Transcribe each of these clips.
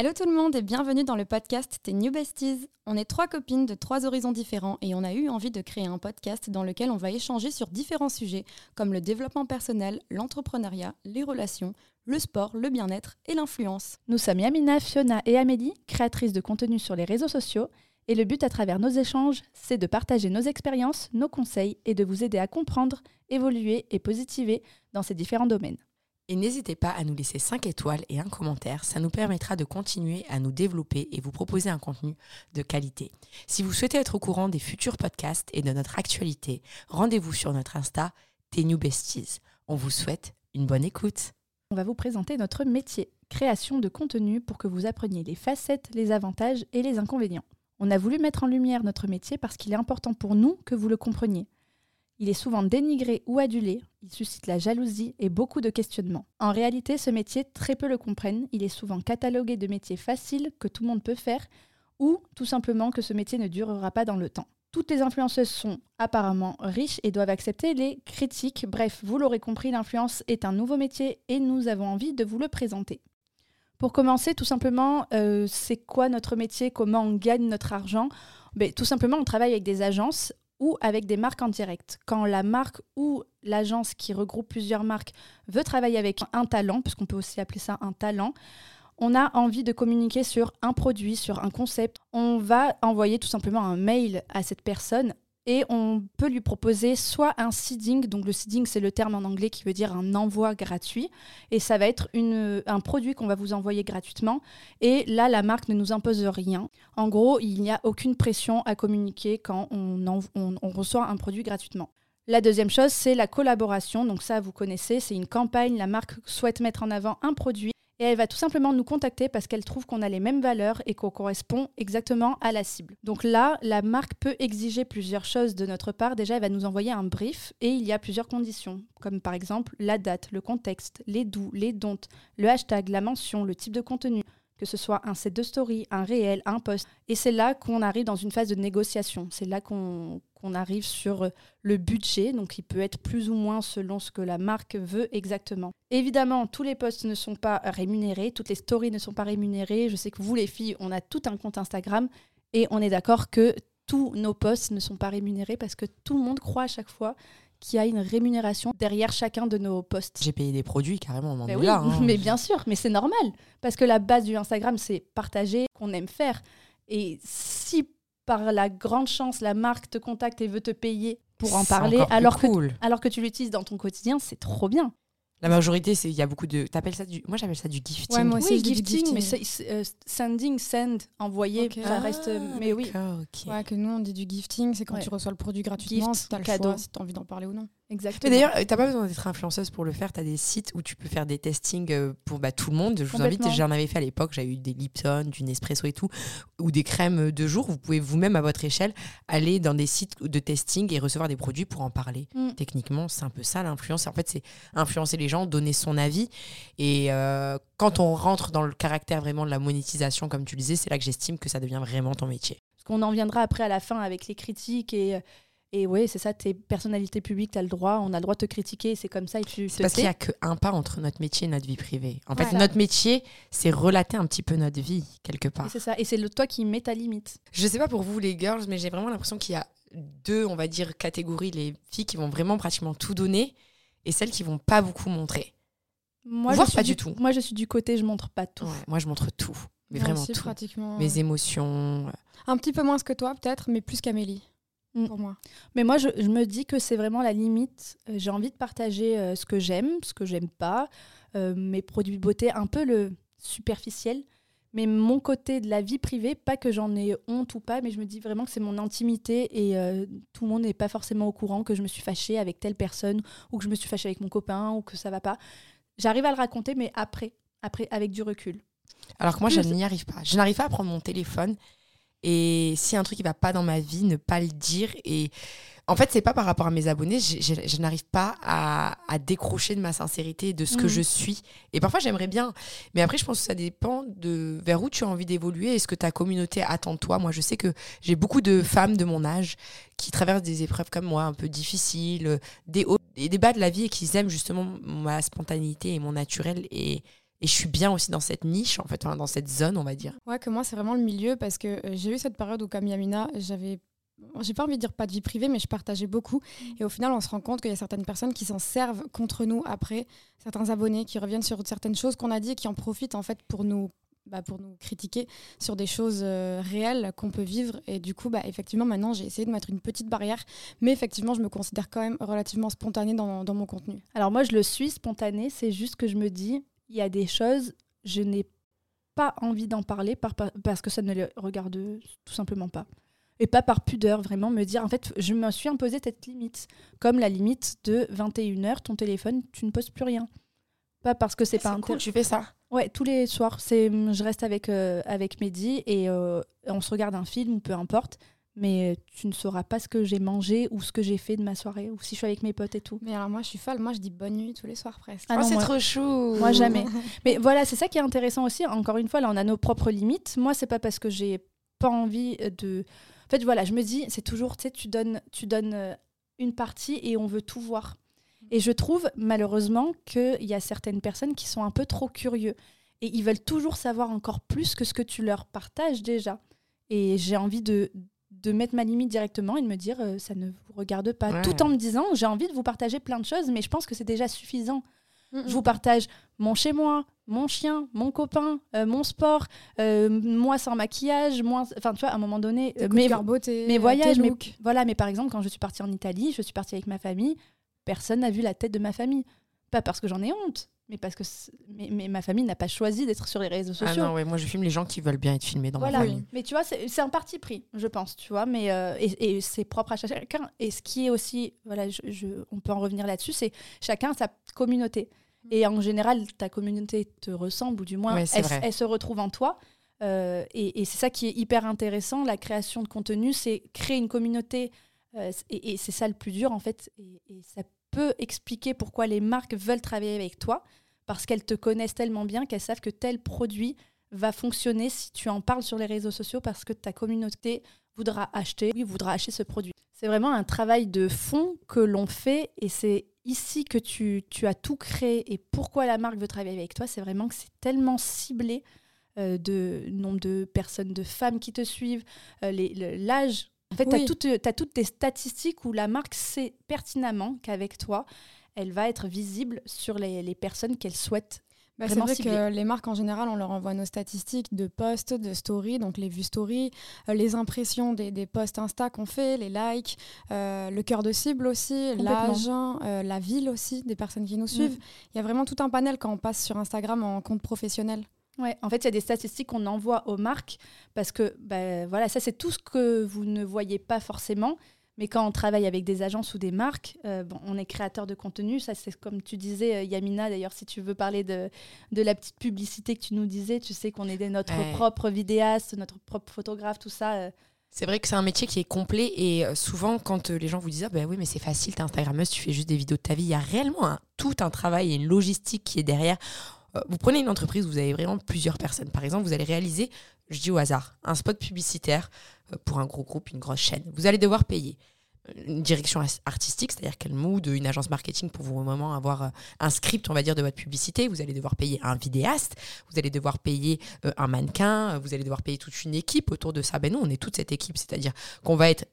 Hello tout le monde et bienvenue dans le podcast Tes New Besties. On est trois copines de trois horizons différents et on a eu envie de créer un podcast dans lequel on va échanger sur différents sujets comme le développement personnel, l'entrepreneuriat, les relations, le sport, le bien-être et l'influence. Nous sommes Yamina, Fiona et Amélie, créatrices de contenu sur les réseaux sociaux et le but à travers nos échanges, c'est de partager nos expériences, nos conseils et de vous aider à comprendre, évoluer et positiver dans ces différents domaines. Et n'hésitez pas à nous laisser 5 étoiles et un commentaire, ça nous permettra de continuer à nous développer et vous proposer un contenu de qualité. Si vous souhaitez être au courant des futurs podcasts et de notre actualité, rendez-vous sur notre Insta, New Besties. On vous souhaite une bonne écoute. On va vous présenter notre métier, création de contenu pour que vous appreniez les facettes, les avantages et les inconvénients. On a voulu mettre en lumière notre métier parce qu'il est important pour nous que vous le compreniez. Il est souvent dénigré ou adulé, il suscite la jalousie et beaucoup de questionnements. En réalité, ce métier, très peu le comprennent, il est souvent catalogué de métiers faciles que tout le monde peut faire, ou tout simplement que ce métier ne durera pas dans le temps. Toutes les influenceuses sont apparemment riches et doivent accepter les critiques. Bref, vous l'aurez compris, l'influence est un nouveau métier et nous avons envie de vous le présenter. Pour commencer, tout simplement, euh, c'est quoi notre métier? Comment on gagne notre argent? Ben, Tout simplement, on travaille avec des agences ou avec des marques en direct. Quand la marque ou l'agence qui regroupe plusieurs marques veut travailler avec un talent, puisqu'on peut aussi appeler ça un talent, on a envie de communiquer sur un produit, sur un concept. On va envoyer tout simplement un mail à cette personne et on peut lui proposer soit un seeding, donc le seeding c'est le terme en anglais qui veut dire un envoi gratuit, et ça va être une, un produit qu'on va vous envoyer gratuitement, et là la marque ne nous impose rien. En gros, il n'y a aucune pression à communiquer quand on reçoit un produit gratuitement. La deuxième chose, c'est la collaboration. Donc ça, vous connaissez, c'est une campagne. La marque souhaite mettre en avant un produit et elle va tout simplement nous contacter parce qu'elle trouve qu'on a les mêmes valeurs et qu'on correspond exactement à la cible. Donc là, la marque peut exiger plusieurs choses de notre part. Déjà, elle va nous envoyer un brief et il y a plusieurs conditions, comme par exemple la date, le contexte, les doux, les don'ts, le hashtag, la mention, le type de contenu que ce soit un set de story, un réel, un post. Et c'est là qu'on arrive dans une phase de négociation. C'est là qu'on arrive sur euh, le budget, donc il peut être plus ou moins selon ce que la marque veut exactement. Évidemment, tous les posts ne sont pas rémunérés, toutes les stories ne sont pas rémunérées. Je sais que vous, les filles, on a tout un compte Instagram et on est d'accord que tous nos posts ne sont pas rémunérés parce que tout le monde croit à chaque fois qu'il y a une rémunération derrière chacun de nos posts. J'ai payé des produits carrément, on en Mais est oui, là. hein. mais bien sûr, mais c'est normal parce que la base du Instagram c'est partager qu'on aime faire et si par la grande chance la marque te contacte et veut te payer pour en parler alors que cool. alors que tu l'utilises dans ton quotidien, c'est trop bien. La majorité, c'est il y a beaucoup de. T'appelles ça du. Moi, j'appelle ça du gifting. Ouais, moi aussi, oui, gifting, gifting. mais c'est- euh, sending, send, envoyer, ça reste. euh, mais oui. Ouais, que nous on dit du gifting, c'est quand Ouais. tu reçois le produit gratuitement, Gift, si t'as le cadeau. choix, si t'as envie d'en parler ou non. Exactement. Mais d'ailleurs, euh, t'as pas besoin d'être influenceuse pour le faire. T'as des sites où tu peux faire des testings euh, pour bah, tout le monde. Je vous invite, j'en avais fait à l'époque. J'avais eu des Lipton, du Nespresso et tout, ou des crèmes de jour. Vous pouvez vous-même, à votre échelle, aller dans des sites de testing et recevoir des produits pour en parler. Mm. Techniquement, c'est un peu ça l'influence. En fait, c'est influencer les gens, donner son avis. Et euh, quand on rentre dans le caractère vraiment de la monétisation, comme tu le disais, c'est là que j'estime que ça devient vraiment ton métier. Parce qu'on en viendra après à la fin avec les critiques et. Et ouais, c'est ça, tes personnalités publiques, tu as le droit, on a le droit de te critiquer, c'est comme ça et tu C'est parce qu'il n'y a qu'un pas entre notre métier et notre vie privée. En fait, Voilà. notre métier, c'est relater un petit peu notre vie, quelque part. c'est ça, et c'est le toi qui mets ta limite. Je sais pas pour vous, les girls, mais j'ai vraiment l'impression qu'il y a deux, on va dire, catégories. Les filles qui vont vraiment pratiquement tout donner et celles qui vont pas beaucoup montrer. Moi, Voire je suis pas du tout. Moi, je suis du côté, je montre pas tout. Ouais, moi, je montre tout. Mais Moi vraiment aussi, tout. pratiquement. Mes émotions. Un petit peu moins que toi peut-être, mais plus qu'Amélie. Mm. Pour moi. Mais moi, je, je me dis que c'est vraiment la limite. Euh, J'ai envie de partager euh, ce que j'aime, ce que j'aime pas, euh, mes produits de beauté, un peu le superficiel. Mais mon côté de la vie privée, pas que j'en ai honte ou pas, mais je me dis vraiment que c'est mon intimité et euh, tout le monde n'est pas forcément au courant que je me suis fâchée avec telle personne ou que je me suis fâchée avec mon copain ou que ça va pas. J'arrive à le raconter, mais après, après avec du recul. Alors que moi, je n'y arrive pas. Je n'arrive pas à prendre mon téléphone et si un truc qui va pas dans ma vie, ne pas le dire. Et en fait, c'est pas par rapport à mes abonnés. Je, je- je n'arrive pas à, à décrocher de ma sincérité, de ce que Mhm. je suis. Et parfois, j'aimerais bien. Mais après, je pense que ça dépend de vers où tu as envie d'évoluer et ce que ta communauté attend de toi? Moi, je sais que j'ai beaucoup de femmes de mon âge qui traversent des épreuves comme moi, un peu difficiles, des hauts et des bas de la vie et qui aiment justement ma spontanéité et mon naturel. Et et je suis bien aussi dans cette niche, en fait, dans cette zone, on va dire. Ouais, que moi, c'est vraiment le milieu parce que euh, j'ai eu cette période où, comme Yamina, j'avais j'ai pas envie de dire pas de vie privée, mais je partageais beaucoup. Et au final, on se rend compte qu'il y a certaines personnes qui s'en servent contre nous après, certains abonnés qui reviennent sur certaines choses qu'on a dit et qui en profitent en fait pour nous, bah, pour nous critiquer sur des choses euh, réelles qu'on peut vivre. Et du coup, bah, effectivement, maintenant, j'ai essayé de mettre une petite barrière, mais effectivement, je me considère quand même relativement spontanée dans, dans mon contenu. Alors moi, je le suis spontané, c'est juste que je me dis, il y a des choses, je n'ai pas envie d'en parler parce que ça ne les regarde tout simplement pas. Et pas par pudeur, vraiment me dire, en fait, je me suis imposé cette limite. Comme la limite de 21h, ton téléphone, tu ne poses plus rien. Pas parce que c'est ah, pas un cool, tu fais ça Ouais, tous les soirs. C'est, je reste avec, euh, avec Mehdi et euh, on se regarde un film ou peu importe mais tu ne sauras pas ce que j'ai mangé ou ce que j'ai fait de ma soirée ou si je suis avec mes potes et tout. Mais alors moi je suis folle, moi je dis bonne nuit tous les soirs presque. Ah, oh, c'est trop chou. Moi jamais. mais voilà, c'est ça qui est intéressant aussi. Encore une fois, là on a nos propres limites. Moi c'est pas parce que j'ai pas envie de. En fait voilà, je me dis c'est toujours tu sais tu donnes tu donnes euh, une partie et on veut tout voir. Et je trouve malheureusement qu'il y a certaines personnes qui sont un peu trop curieux et ils veulent toujours savoir encore plus que ce que tu leur partages déjà. Et j'ai envie de, de mettre ma limite directement et de me dire euh, ça ne vous regarde pas. Tout en me disant j'ai envie de vous partager plein de choses, mais je pense que c'est déjà suffisant. Je vous partage mon chez moi, mon chien, mon copain, euh, mon sport, euh, moi sans maquillage, moi, enfin tu vois, à un moment donné, mes, beauté, mes voyages, mes, voilà. Mais par exemple, quand je suis partie en Italie, je suis partie avec ma famille, personne n'a vu la tête de ma famille, pas parce que j'en ai honte, mais parce que mais, ma famille n'a pas choisi d'être sur les réseaux ah sociaux. Ah non, ouais, moi je filme les gens qui veulent bien être filmés dans ma famille. Mais tu vois, c'est un parti pris, je pense, tu vois, mais euh, et, c'est propre à chacun. Et ce qui est aussi, voilà, je, on peut en revenir là-dessus, c'est chacun sa communauté. Mm. Et en général, ta communauté te ressemble, ou du moins, elle, se retrouve en toi. Euh, et, c'est ça qui est hyper intéressant, la création de contenu, c'est créer une communauté. Euh, et, c'est ça le plus dur, en fait. Et, et ça peut expliquer pourquoi les marques veulent travailler avec toi parce qu'elles te connaissent tellement bien qu'elles savent que tel produit va fonctionner si tu en parles sur les réseaux sociaux parce que ta communauté voudra acheter, oui, voudra acheter ce produit. C'est vraiment un travail de fond que l'on fait et c'est ici que tu, as tout créé et pourquoi la marque veut travailler avec toi, c'est vraiment que c'est tellement ciblé euh, de nombre de personnes, de femmes qui te suivent, euh, l'âge. En fait, tu as, as, toutes tes statistiques où la marque sait pertinemment qu'avec toi, elle va être visible sur les, personnes qu'elle souhaite bah, c'est vrai que les marques en général, on leur envoie nos statistiques de posts, de stories, donc les vues stories, euh, les impressions des, des posts Insta qu'on fait, les likes, euh, le cœur de cible aussi, l'âge, euh, la ville aussi des personnes qui nous mm. suivent. Il y a vraiment tout un panel quand on passe sur Instagram en compte professionnel. Ouais, en fait, il y a des statistiques qu'on envoie aux marques parce que bah, voilà, ça c'est tout ce que vous ne voyez pas forcément. Mais quand on travaille avec des agences ou des marques, euh, bon, on est créateur de contenu. Ça, c'est comme tu disais, euh, Yamina, d'ailleurs, si tu veux parler de, de la petite publicité que tu nous disais, tu sais qu'on est notre propre vidéaste, notre propre photographe, tout ça. Euh. C'est vrai que c'est un métier qui est complet et souvent, quand les gens vous disent ah, ben oui, mais c'est facile, t'es Instagrammeuse, tu fais juste des vidéos de ta vie, il y a réellement tout un travail et une logistique qui est derrière. vous prenez une entreprise, vous avez vraiment plusieurs personnes. Par exemple, vous allez réaliser, je dis au hasard, un spot publicitaire pour un gros groupe, une grosse chaîne. Vous allez devoir payer une direction artistique, c'est-à-dire quel mood, une agence marketing pour vous au moment avoir euh, un script, on va dire, de votre publicité. Vous allez devoir payer un vidéaste, vous allez devoir payer euh, un mannequin, vous allez devoir payer toute une équipe autour de ça. Ben nous, on est toute cette équipe, c'est-à-dire qu'on va être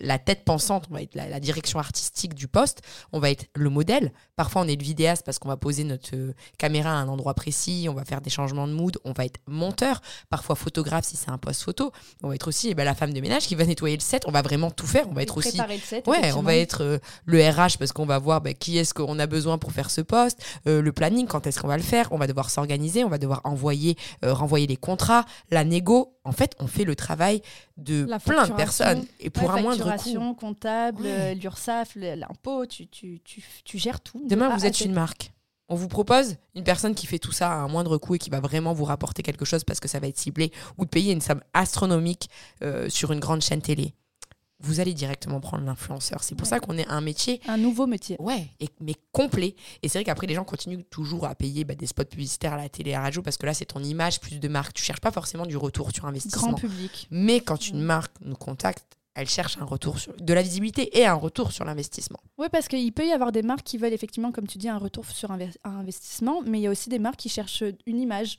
la tête pensante, on va être la, direction artistique du poste, on va être le modèle. Parfois, on est le vidéaste parce qu'on va poser notre euh, caméra à un endroit précis, on va faire des changements de mood, on va être monteur, parfois photographe si c'est un poste photo. On va être aussi eh ben, la femme de ménage qui va nettoyer le set, on va vraiment tout faire. On va être aussi. Le set, ouais, on va être euh, le RH parce qu'on va voir ben, qui est-ce qu'on a besoin pour faire ce poste, euh, le planning, quand est-ce qu'on va le faire, on va devoir s'organiser, on va devoir envoyer, renvoyer les contrats, la négo. En fait, on fait le travail de plein de personnes et pour un moindre coût. comptable, euh, l'URSSAF, l'impôt, tu, tu, tu, tu, gères tout. Demain, vous êtes une marque. On vous propose une personne qui fait tout ça à un moindre coût et qui va vraiment vous rapporter quelque chose parce que ça va être ciblé ou de payer une somme astronomique euh, sur une grande chaîne télé vous allez directement prendre l'influenceur. C'est pour ça qu'on est un métier. Un nouveau métier. Ouais, et, mais complet. Et c'est vrai qu'après, les gens continuent toujours à payer bah, des spots publicitaires à la télé et à la radio parce que là, c'est ton image, plus de marque. Tu cherches pas forcément du retour sur investissement. Grand public. Mais quand une marque nous contacte, elles cherchent un retour sur, de la visibilité et un retour sur l'investissement. Oui, parce qu'il peut y avoir des marques qui veulent effectivement, comme tu dis, un retour sur un investissement, mais il y a aussi des marques qui cherchent une image.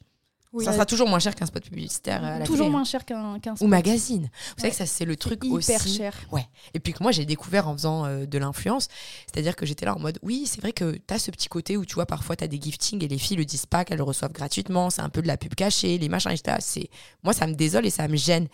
Ça sera toujours moins cher qu'un spot publicitaire à la Toujours télé, moins cher qu'un spot. Ou magazine. Vous savez que ça, c'est le truc aussi. Hyper cher. Ouais. Et puis que moi, j'ai découvert en faisant euh, de l'influence. C'est-à-dire que j'étais là en mode, oui, c'est vrai que tu as ce petit côté où tu vois, parfois, tu as des giftings et les filles le disent pas qu'elles le reçoivent gratuitement. C'est un peu de la pub cachée, les machins, etc. Moi, ça me désole et ça me gêne.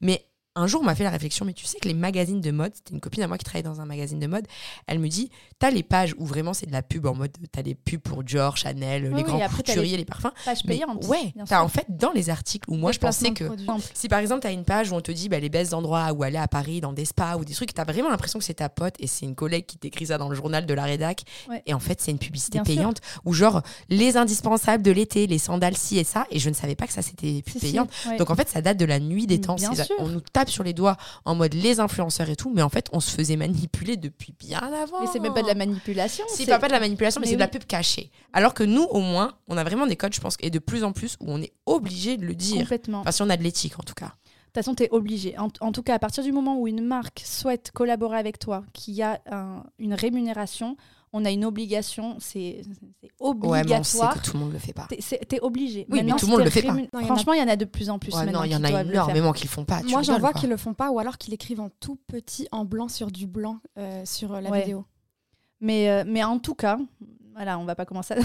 Mais un jour, on m'a fait la réflexion, mais tu sais que les magazines de mode, c'était une copine à moi qui travaillait dans un magazine de mode, elle me dit, t'as les pages où vraiment c'est de la pub en mode, t'as des pubs pour Dior, Chanel, Oui, les grands t'as couturiers, les les parfums. Pages payantes. ouais, t'as en fait dans les articles où moi je pensais que si par exemple, tu as une page où on te dit bah, les best endroits où aller à Paris, dans des spas ou des trucs, tu as vraiment l'impression que c'est ta pote et c'est une collègue qui t'écrit ça dans le journal de la rédac. Ouais. Et en fait, c'est une publicité Bien sûr. payante ou genre les indispensables de l'été, les sandales ci et ça. Et je ne savais pas que ça c'était si, payante. ouais. Donc en fait, ça date de la nuit des temps. Bien sûr. On nous tape sur les doigts en mode les influenceurs et tout, mais en fait, on se faisait manipuler depuis bien avant. Mais c'est même pas de la manipulation. Si, c'est- pas, pas de la manipulation, mais, Mais c'est de la pub cachée. Alors que nous, au moins, on a vraiment des codes, je pense, et de plus en plus, où on est obligé de le dire. Complètement. Enfin, si on a de l'éthique, en tout cas. De toute façon, tu es obligé. En, en tout cas, à partir du moment où une marque souhaite collaborer avec toi, qu'il y a un- une rémunération, on a une obligation, c'est c'est Ouais, mais on sait obligatoire. que tout le monde le fait pas. T'es obligé. mais Maintenant, tout si le monde le fait pas. Non, il y en a- Franchement, il y en a de plus en plus Ouais, maintenant non, il y en qui a doivent le faire. énormément qui le font pas. Tu Moi, j'en vois qui le font pas, ou alors qui l'écrivent en tout petit en blanc sur du blanc euh, sur euh, la Ouais. vidéo. Mais, euh, mais en tout cas, voilà, on va pas commencer à,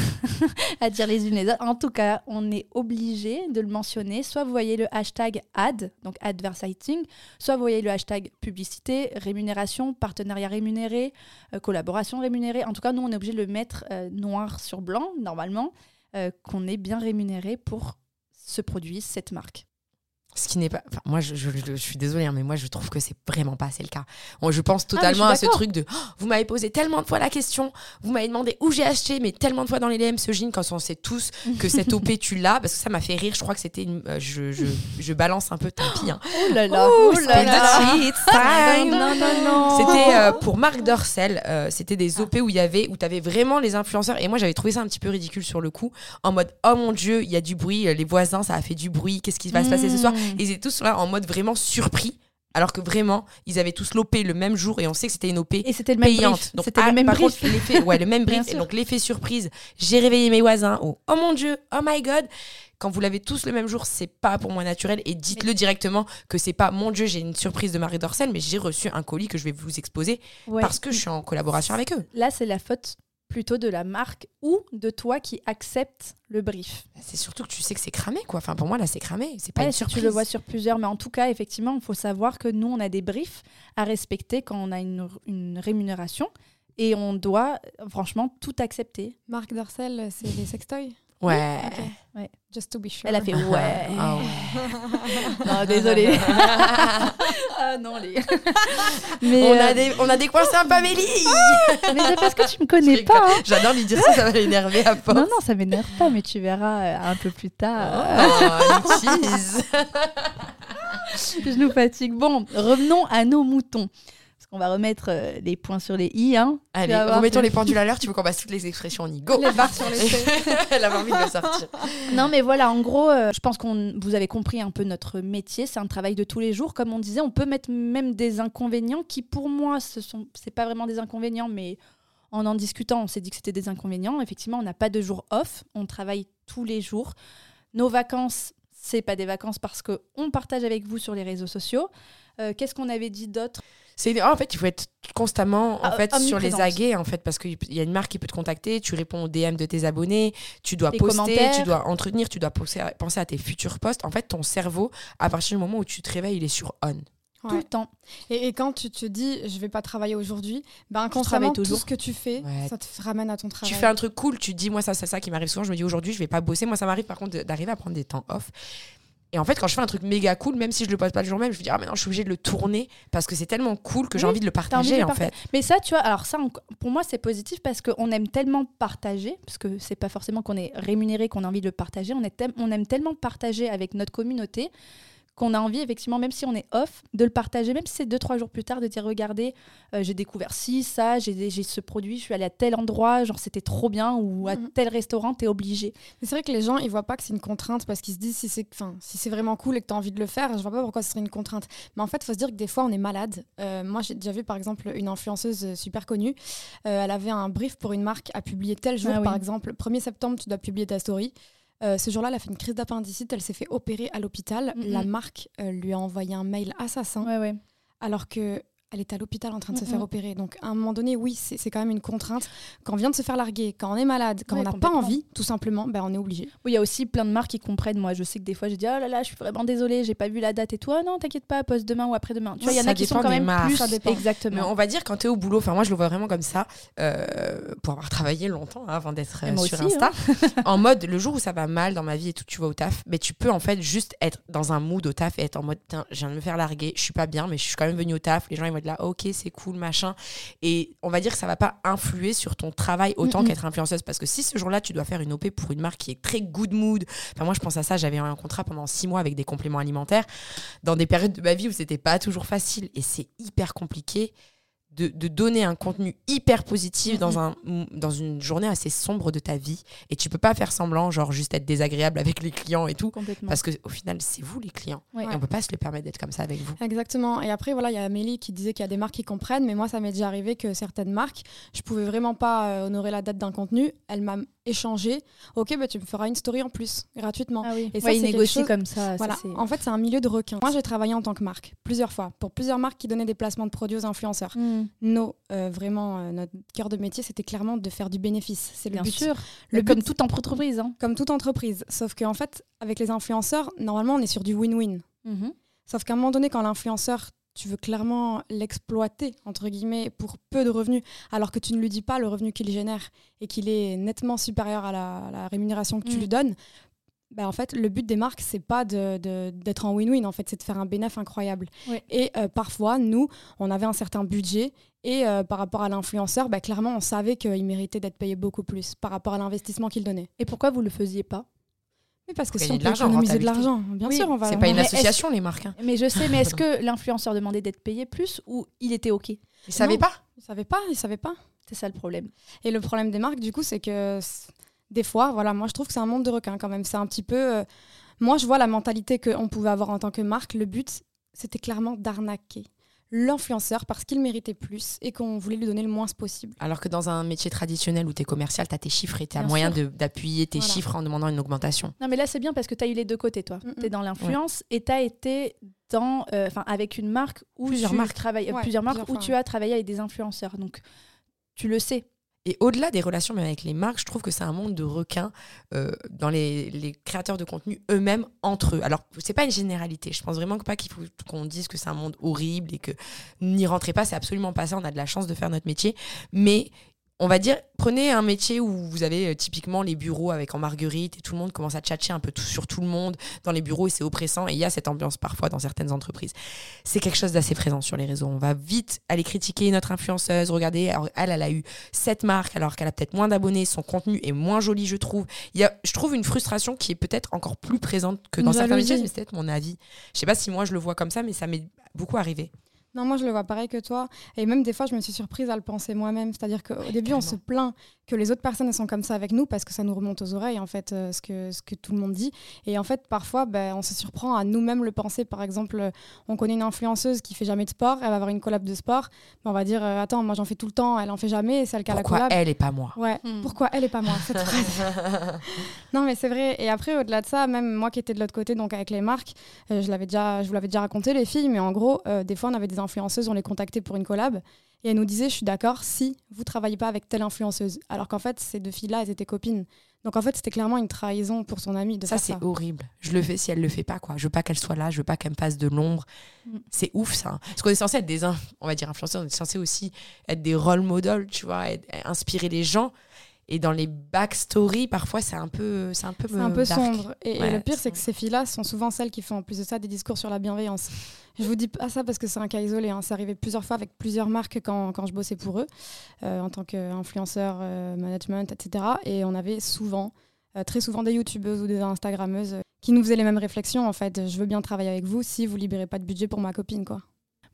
à dire les unes les autres. En tout cas, on est obligé de le mentionner. Soit vous voyez le hashtag ad, donc advertising, soit vous voyez le hashtag publicité, rémunération, partenariat rémunéré, euh, collaboration rémunérée. En tout cas, nous, on est obligé de le mettre euh, noir sur blanc, normalement, euh, qu'on est bien rémunéré pour ce produit, cette marque. Ce qui n'est pas. Enfin, moi, je, je- je- je suis désolée, hein, mais moi, je trouve que c'est vraiment pas assez le cas. Bon, je pense Ah, totalement je à ce truc de. Oh, vous m'avez posé tellement de fois la question, vous m'avez demandé où j'ai acheté, mais tellement de fois dans les DM ce jean, quand on sait tous que cette OP, tu l'as, parce que ça m'a fait rire. Je crois que c'était. une- euh, je, je, je balance un peu, tant pis. hein. Oh là là, oh là là. time. Non, non, non. C'était euh, pour Marc Dorcel. euh, c'était des OP où il y avait, où t'avais vraiment les influenceurs. Et moi, j'avais trouvé ça un petit peu ridicule sur le coup, en mode oh mon dieu, il y a du bruit, euh, les voisins, ça a fait du bruit. Qu'est-ce qui va se passer ce soir? Ils étaient tous là en mode vraiment surpris, alors que vraiment, ils avaient tous l'OP le même jour et on sait que c'était une OP Et c'était le même payante. brief. Donc, C'était ah, le même par brief. contre, l'effet- ouais, le même brief. Et donc l'effet surprise, j'ai réveillé mes voisins. Oh, oh mon dieu, oh my god. Quand vous l'avez tous le même jour, c'est pas pour moi naturel. Et dites-le directement que c'est pas mon dieu, j'ai une surprise de Marie Dorcel, mais j'ai reçu un colis que je vais vous exposer Ouais. parce que je suis en collaboration avec eux. Là, c'est la faute plutôt de la marque ou de toi qui accepte le brief. C'est surtout que tu sais que c'est cramé, quoi. Enfin, pour moi, là, c'est cramé. C'est pas Ouais, une si tu le vois sur plusieurs, mais en tout cas, effectivement, il faut savoir que nous, on a des briefs à respecter quand on a une, une rémunération et on doit euh, franchement tout accepter. Marc Dorcel, c'est les sextoys? Ouais. Ok. Ouais. Just to be sure. Elle a fait ouais. Ah ouais. non, désolée. ah non, les. mais on, euh, a des, on a des coins sympas, Mélie mais c'est parce que tu me connais pas. hein. J'adore lui dire ça, ça va l'énerver à force. Non, non, ça m'énerve pas, mais tu verras euh, un peu plus tard. Oh, une tease. je nous fatigue. Bon, revenons à nos moutons. Qu'on va remettre euh, les points sur les i. Hein. Allez, remettons les pendules à l'heure. Tu veux qu'on passe toutes les expressions On y go. Les barres sur les Elle avait envie de sortir. Non, mais voilà, en gros, euh, je pense qu'on vous avez compris un peu notre métier. C'est un travail de tous les jours. Comme on disait, on peut mettre même des inconvénients qui, pour moi, ce sont, c'est pas vraiment des inconvénients, mais en en discutant, on s'est dit que c'était des inconvénients. Effectivement, on n'a pas de jour off. On travaille tous les jours. Nos vacances, c'est pas des vacances parce que on partage avec vous sur les réseaux sociaux. Euh, Qu'est-ce qu'on avait dit d'autre? C'est en fait, il faut être constamment en Ah, fait sur les aguets en fait parce qu'il y a une marque qui peut te contacter, tu réponds aux DM de tes abonnés, tu dois Les poster, tu dois entretenir, tu dois penser à, penser à tes futurs posts. En fait, ton cerveau, à partir du moment où tu te réveilles, il est sur on. tout Ouais. le temps Et, et quand tu te dis je vais pas travailler aujourd'hui, ben travailles inconsciemment tout ce que tu fais, Ouais. ça te ramène à ton travail. Tu fais un truc cool, tu dis moi ça c'est ça qui m'arrive souvent, je me dis aujourd'hui je vais pas bosser. Moi ça m'arrive par contre d'arriver à prendre des temps off. Et en fait, quand je fais un truc méga cool, même si je le poste pas le jour même, je me dis ah maintenant je suis obligée de le tourner parce que c'est tellement cool que j'ai Oui, envie de le de partager en partager. fait. Mais ça, tu vois, alors ça, on- pour moi, c'est positif parce qu'on aime tellement partager, parce que c'est pas forcément qu'on est rémunéré, qu'on a envie de le partager, on, est tel- on aime tellement partager avec notre communauté qu'on a envie, effectivement, même si on est off, de le partager, même si c'est deux, trois jours plus tard, de dire regardez, euh, j'ai découvert ci, ça, j'ai ce produit, je suis allée à tel endroit, genre c'était trop bien, ou à Mhm. tel restaurant, t'es obligé. Mais c'est vrai que les gens, ils voient pas que c'est une contrainte parce qu'ils se disent si c'est enfin, si c'est vraiment cool et que tu as envie de le faire, je vois pas pourquoi ce serait une contrainte. Mais en fait, il faut se dire que des fois, on est malade. Euh, moi, j'ai déjà vu par exemple une influenceuse euh, super connue. Euh, elle avait un brief pour une marque à publier tel jour, Ah oui. par exemple. 1er septembre, tu dois publier ta story. Euh, ce jour-là, elle a fait une crise d'appendicite, elle s'est fait opérer à l'hôpital. Mhm. La marque euh, lui a envoyé un mail assassin Ouais, ouais. alors que elle est à l'hôpital en train de se Mhm. faire opérer. Donc à un moment donné, oui, c'est quand même une contrainte. Quand on vient de se faire larguer, quand on est malade, quand Ouais, on n'a pas envie, tout simplement, ben, on est obligé. Oui, il y a aussi plein de marques qui comprennent. Moi, je sais que des fois, je dis oh là là, je suis vraiment désolée, j'ai pas vu la date et toi, non, t'inquiète pas, poste demain ou après-demain. Tu vois, il y en a qui sont dépend quand des même marques. plus. Ça dépend. Mais Exactement. on va dire quand tu es au boulot, enfin moi je le vois vraiment comme ça, euh, pour avoir travaillé longtemps hein, avant d'être euh, sur aussi, Insta, en mode le jour où ça va mal dans ma vie et tout, tu vas au taf, mais tu peux en fait juste être dans un mood au taf et être en mode, Tiens, je viens de me faire larguer, je suis pas bien, mais je suis quand même venue au taf, les gens ils là, ok c'est cool, machin. Et on va dire que ça va pas influer sur ton travail autant qu'être influenceuse, parce que si ce jour-là tu dois faire une OP pour une marque qui est très good mood, enfin moi je pense à ça, j'avais un contrat pendant six mois avec des compléments alimentaires, dans des périodes de ma vie où c'était pas toujours facile. Et c'est hyper compliqué de, de donner un contenu hyper positif dans, un, dans une journée assez sombre de ta vie et tu peux pas faire semblant genre juste être désagréable avec les clients et tout Complètement. parce que au final c'est vous les clients Ouais. et on peut pas se le permettre d'être comme ça avec vous Exactement. Et après, voilà, il y a Amélie qui disait qu'il y a des marques qui comprennent, mais moi, ça m'est déjà arrivé que certaines marques, je pouvais vraiment pas euh, honorer la date d'un contenu. Elle m'a échangé. Ok, bah, tu me feras une story en plus, gratuitement. Ah oui. Et ça, ouais, négocient chose- comme ça. ça, Voilà. c'est- en fait, c'est un milieu de requins. Moi, j'ai travaillé en tant que marque plusieurs fois pour plusieurs marques qui donnaient des placements de produits aux influenceurs. Mm, Nos, euh, vraiment, euh, notre cœur de métier, c'était clairement de faire du bénéfice. C'est le Bien but. sûr. Le comme toute entreprise. Hein. Comme toute entreprise. Sauf qu'en fait, avec les influenceurs, normalement, on est sur du win-win. Mhm. Sauf qu'à un moment donné, quand l'influenceur, tu veux clairement l'exploiter, entre guillemets, pour peu de revenus, alors que tu ne lui dis pas le revenu qu'il génère et qu'il est nettement supérieur à la, à la rémunération que tu Mm. lui donnes, bah, en fait, le but des marques, c'est pas de- de- d'être en win-win, en fait, c'est de faire un bénéfice incroyable. Ouais. Et euh, parfois, nous, on avait un certain budget et euh, par rapport à l'influenceur, bah, clairement, on savait qu'il méritait d'être payé beaucoup plus par rapport à l'investissement qu'il donnait. Et pourquoi vous le faisiez pas? Mais parce que Pour si on de peut l'argent, économiser de l'argent, bien Oui, sûr, on va. c'est pas une association les marques hein. Mais je sais, mais est-ce que l'influenceur demandait d'être payé plus ou il était OK? Ils savaient Non. pas? Ils savaient pas, ils savaient pas. C'est ça le problème. Et le problème des marques, du coup, c'est que des fois, voilà, moi je trouve que c'est un monde de requins quand même. C'est un petit peu. euh, moi, je vois la mentalité qu'on pouvait avoir en tant que marque. Le but, c'était clairement d'arnaquer l'influenceur parce qu'il méritait plus et qu'on voulait lui donner le moins possible. alors que dans un métier traditionnel où tu es commercial tu as tes chiffres et tu as Bien moyen d'appuyer tes Voilà. chiffres en demandant une augmentation Non, mais là, c'est bien parce que tu as eu les deux côtés, toi. Mm, mm. Tu es dans l'influence et tu as été dans, euh, enfin, avec une marque où Plusieurs tu marques. travailles, Ouais, plusieurs marques plusieurs où fois, tu as travaillé avec des influenceurs. Donc, tu le sais. Et au-delà des relations même avec les marques, je trouve que c'est un monde de requins euh, dans les, créateurs de contenu eux-mêmes entre eux. Alors, c'est pas une généralité. Je pense vraiment pas qu'il faut qu'on dise que c'est un monde horrible et que n'y rentrez pas. C'est absolument pas ça. On a de la chance de faire notre métier. Mais on va dire, prenez un métier où vous avez euh, typiquement les bureaux avec en marguerite et tout le monde commence à tchatcher un peu tout, sur tout le monde dans les bureaux et c'est oppressant. Et il y a cette ambiance parfois dans certaines entreprises. C'est quelque chose d'assez présent sur les réseaux. On va vite aller critiquer notre influenceuse. Regardez, alors, elle, elle a eu cette marque alors qu'elle a peut-être moins d'abonnés. Son contenu est moins joli, je trouve. Il y a, je trouve une frustration qui est peut-être encore plus présente que dans certains métiers, mais c'est peut-être mon avis. Je sais pas si moi je le vois comme ça, mais ça m'est beaucoup arrivé. Non, moi je le vois pareil que toi. Et même des fois, je me suis surprise à le penser moi-même. C'est-à-dire qu'au début, on se plaint que les autres personnes elles sont comme ça avec nous parce que ça nous remonte aux oreilles, en fait, euh, ce, que, ce que tout le monde dit. Et en fait, parfois, ben, on se surprend à nous-mêmes le penser. Par exemple, euh, on connaît une influenceuse qui fait jamais de sport, elle va avoir une collab de sport. Ben, on va dire euh, Attends, moi j'en fais tout le temps, elle en fait jamais, et celle qui a la Pourquoi collab. elle et pas moi? Ouais, Hmm. pourquoi elle et pas moi cette phrase? Non, mais c'est vrai. Et après, au-delà de ça, même moi qui étais de l'autre côté, donc avec les marques, euh, je, l'avais déjà, je vous l'avais déjà raconté, les filles, mais en gros, euh, des fois, on avait des influenceuses, on les contactait pour une collab. Et elles nous disaient, je suis d'accord si vous travaillez pas avec telle influenceuse. Alors qu'en fait, ces deux filles-là, elles étaient copines. Donc en fait, c'était clairement une trahison pour son amie de Ça, faire c'est ça. horrible. Je le fais si elle le fait pas, quoi. Je veux pas qu'elle soit là, je veux pas qu'elle me passe de l'ombre. Mm. C'est ouf, ça. Parce qu'on est censé être des, on va dire, influenceurs, on est censé aussi être des role models, tu vois, être- inspirer les gens. Et dans les backstories, parfois, c'est un peu, c'est un peu, un peu dark. sombre. Et, le pire, c'est c'est que ces filles-là sont souvent celles qui font en plus de ça des discours sur la bienveillance. Je vous dis pas ça parce que c'est un cas isolé. Hein. C'est arrivé plusieurs fois avec plusieurs marques quand, quand je bossais pour eux, euh, en tant qu'influenceur, euh, management, etc. Et on avait souvent euh, très souvent des youtubeuses ou des instagrammeuses euh, qui nous faisaient les mêmes réflexions en fait. Je veux bien travailler avec vous si vous libérez pas de budget pour ma copine quoi.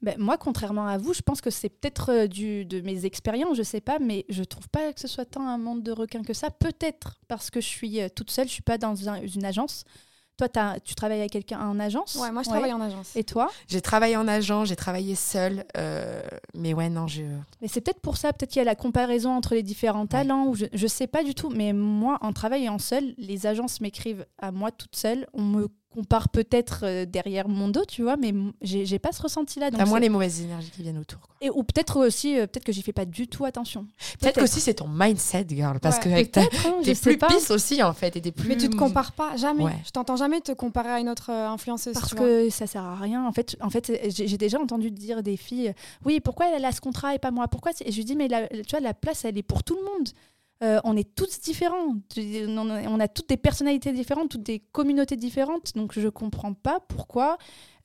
Ben, moi, contrairement à vous, je pense que c'est peut-être euh, du de mes expériences, je sais pas, mais je trouve pas que ce soit tant un monde de requins que ça. Peut-être parce que je suis euh, toute seule, je suis pas dans un- une agence. Toi, tu travailles avec quelqu'un en agence? Ouais, moi je travaille en agence. Et toi? J'ai travaillé en agent, j'ai travaillé seule. euh, mais ouais, non, je. Mais c'est peut-être pour ça, peut-être qu'il y a la comparaison entre les différents talents, ou je, je sais pas du tout. Mais moi, en travaillant seule, les agences m'écrivent à moi toute seule. On me compare peut-être euh, derrière mon dos, tu vois, mais j'ai pas ce ressenti-là. T'as moins les mauvaises énergies qui viennent autour. quoi. Et, ou peut-être aussi, euh, peut-être que j'y fais pas du tout attention. Peut-être qu'aussi c'est ton mindset, girl. Parce Ouais, que hein, t'es sais plus pas. pisse aussi, en fait. Et plus... Mais tu te compares pas jamais. Ouais. Je t'entends jamais te comparer à une autre euh, influenceuse. Parce que ça sert à rien. En fait, en fait j'ai déjà entendu dire des filles Oui, pourquoi elle a ce contrat et pas moi? Pourquoi Et je lui dis Mais la, tu vois, la place, elle est pour tout le monde. Euh, on est tous différents. On a toutes des personnalités différentes, toutes des communautés différentes. Donc, je comprends pas pourquoi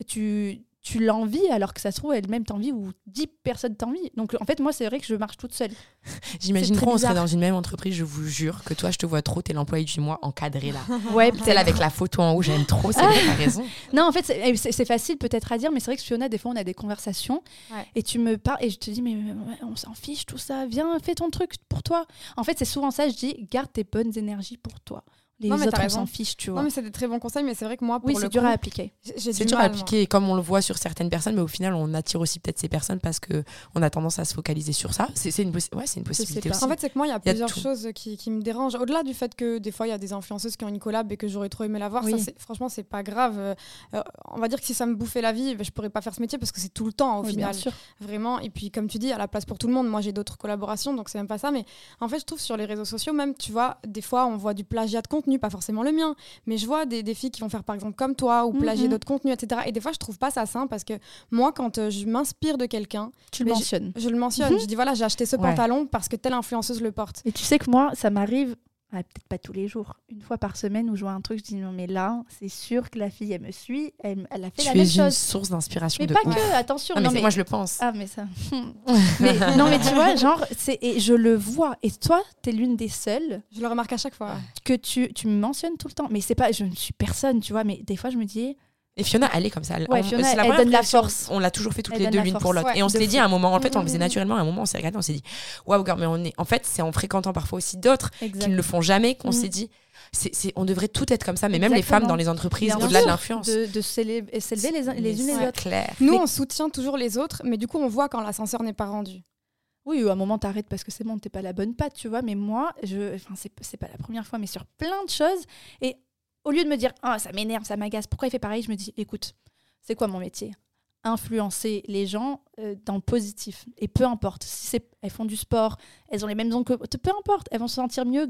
tu, tu l'envies alors que ça se trouve, elle-même t'envie ou 10 personnes t'envient. Donc, en fait, moi, c'est vrai que je marche toute seule. J'imagine trop, on serait dans une même entreprise, je vous jure, que toi, je te vois trop, t'es l'employé du mois encadré là. Ouais, Celle avec la photo en haut, j'aime trop, c'est vrai, t'as raison. Non, en fait, c'est eh, c'est- facile peut-être à dire, mais c'est vrai que Fiona, des fois, on a des conversations Ouais. et tu me parles et je te dis, mais on s'en fiche, tout ça, viens, fais ton truc pour toi. En fait, c'est souvent ça, je dis, garde tes bonnes énergies pour toi. Les Non, mais autres, on s'en fiche, tu vois. Non mais c'est des très bons conseils, mais c'est vrai que moi pour oui, le c'est dur coup, à appliquer. j'ai C'est du dur à mal, appliquer, comme on le voit sur certaines personnes, mais au final, on attire aussi peut-être ces personnes parce que on a tendance à se focaliser sur ça. C'est c'est une, possi- ouais, c'est une possibilité aussi. En fait, c'est que moi, il y a Il y a plusieurs choses qui, qui me dérangent. Au-delà du fait que des fois, il y a des influenceuses qui ont une collab et que j'aurais trop aimé la voir, Oui. ça, c'est- franchement, c'est pas grave. Euh, euh, on va dire que si ça me bouffait la vie, ben, je pourrais pas faire ce métier parce que c'est tout le temps au Oui, final. bien sûr. Vraiment. Et puis, comme tu dis, à la place pour tout le monde. Moi, j'ai d'autres collaborations, donc c'est même pas ça. Mais en fait, je trouve sur les réseaux sociaux, même, tu vois, des fois, on voit du plagiat de contenu, pas forcément le mien, mais je vois des, des filles qui vont faire par exemple comme toi ou plagier Mhm. d'autres contenus, etc. Et des fois, je trouve pas ça sain parce que moi, quand euh, je m'inspire de quelqu'un, Tu le mentionnes. je le mentionne. Mhm. Je dis voilà, j'ai acheté ce Ouais. pantalon parce que telle influenceuse le porte. Et tu sais que moi, ça m'arrive, ah, peut-être pas tous les jours, une fois par semaine où je vois un truc, je dis, non, mais là, c'est sûr que la fille, elle me suit, elle, elle a fait Tu la es même une chose. source d'inspiration Mais de pas ouf. que, attention. Ah, mais non, c'est- mais- moi, je le pense. Ah, mais ça. mais, non, mais tu vois, genre, c'est, et je le vois. Et toi, t'es l'une des seules Je le remarque à chaque fois. que tu, tu me mentionnes tout le temps. Mais c'est pas, je ne suis personne, tu vois, mais des fois, je me dis, Et Fiona, elle est comme ça. Elle- Ouais, on- Fiona, la elle donne la force. On l'a toujours fait toutes Elle les deux l'une force. pour l'autre. Ouais, et on de se l'est fou. dit à un moment, en fait, on le faisait naturellement. À un moment, on s'est regardé, on s'est dit, waouh, mais on est. En fait, c'est en fréquentant parfois aussi d'autres qui ne le font jamais qu'on Mhm. s'est dit, c'est, c'est- on devrait tout être comme ça. Mais même les femmes dans les entreprises, au-delà de l'influence. de, de s'élever les, unes Mais les c'est autres. clair. Nous, Mais- on soutient toujours les autres, mais du coup, on voit quand l'ascenseur n'est pas rendu. Oui, à un moment, t'arrêtes parce que c'est bon, t'es pas la bonne patte, tu vois. Mais moi, je, enfin, c'est, c'est pas la première fois, mais sur plein de choses. Et au lieu de me dire, ah, ça m'énerve, ça m'agace, pourquoi il fait pareil, je me dis, écoute, c'est quoi mon métier? Influencer les gens euh, dans le positif. Et peu importe, si c'est, elles font du sport, elles ont les mêmes ondes que. Peu importe, elles vont se sentir mieux